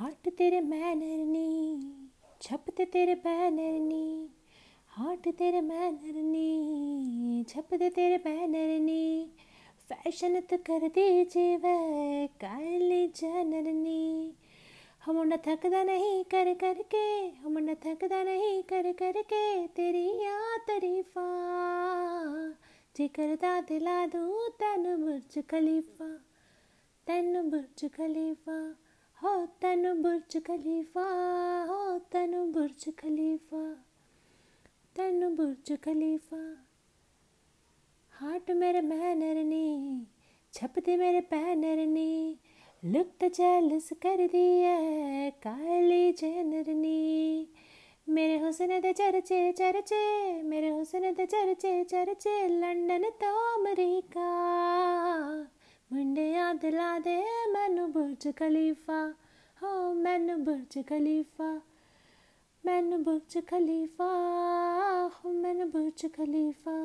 हाट तेरे मैनर नी छपते तेरे बैनर नी, हाट तेरे मैनर नी छपते तेरे बैनर नी, फ़ैशन तो कर दीजिए वह काली जानर नी। हम न थकदा नहीं कर करके हम न थकदा नहीं कर करके तेरी या तरीफा जे करदा दिला दूँ तैनू बुर्ज खलीफा, तैनू बुर्ज खलीफा। हो बुर्ज खलीफा, हो बुर्ज खलीफा, तन बुर्ज खलीफा। हाट मेरे मैनर ने छपते मेरे पैनर ने लुक तो कर दी है काली जनरनी मेरे हुसन दे चर्चे चर्चे, मेरे हुसन दे चर्चे चर्चे, लंडन तो मुंडिया दिला दे मैनू बुर्ज खलीफा। हो मैनू बुर्ज खलीफा, मैनू बुर्ज खलीफा, हो मैनू बुर्ज खलीफा।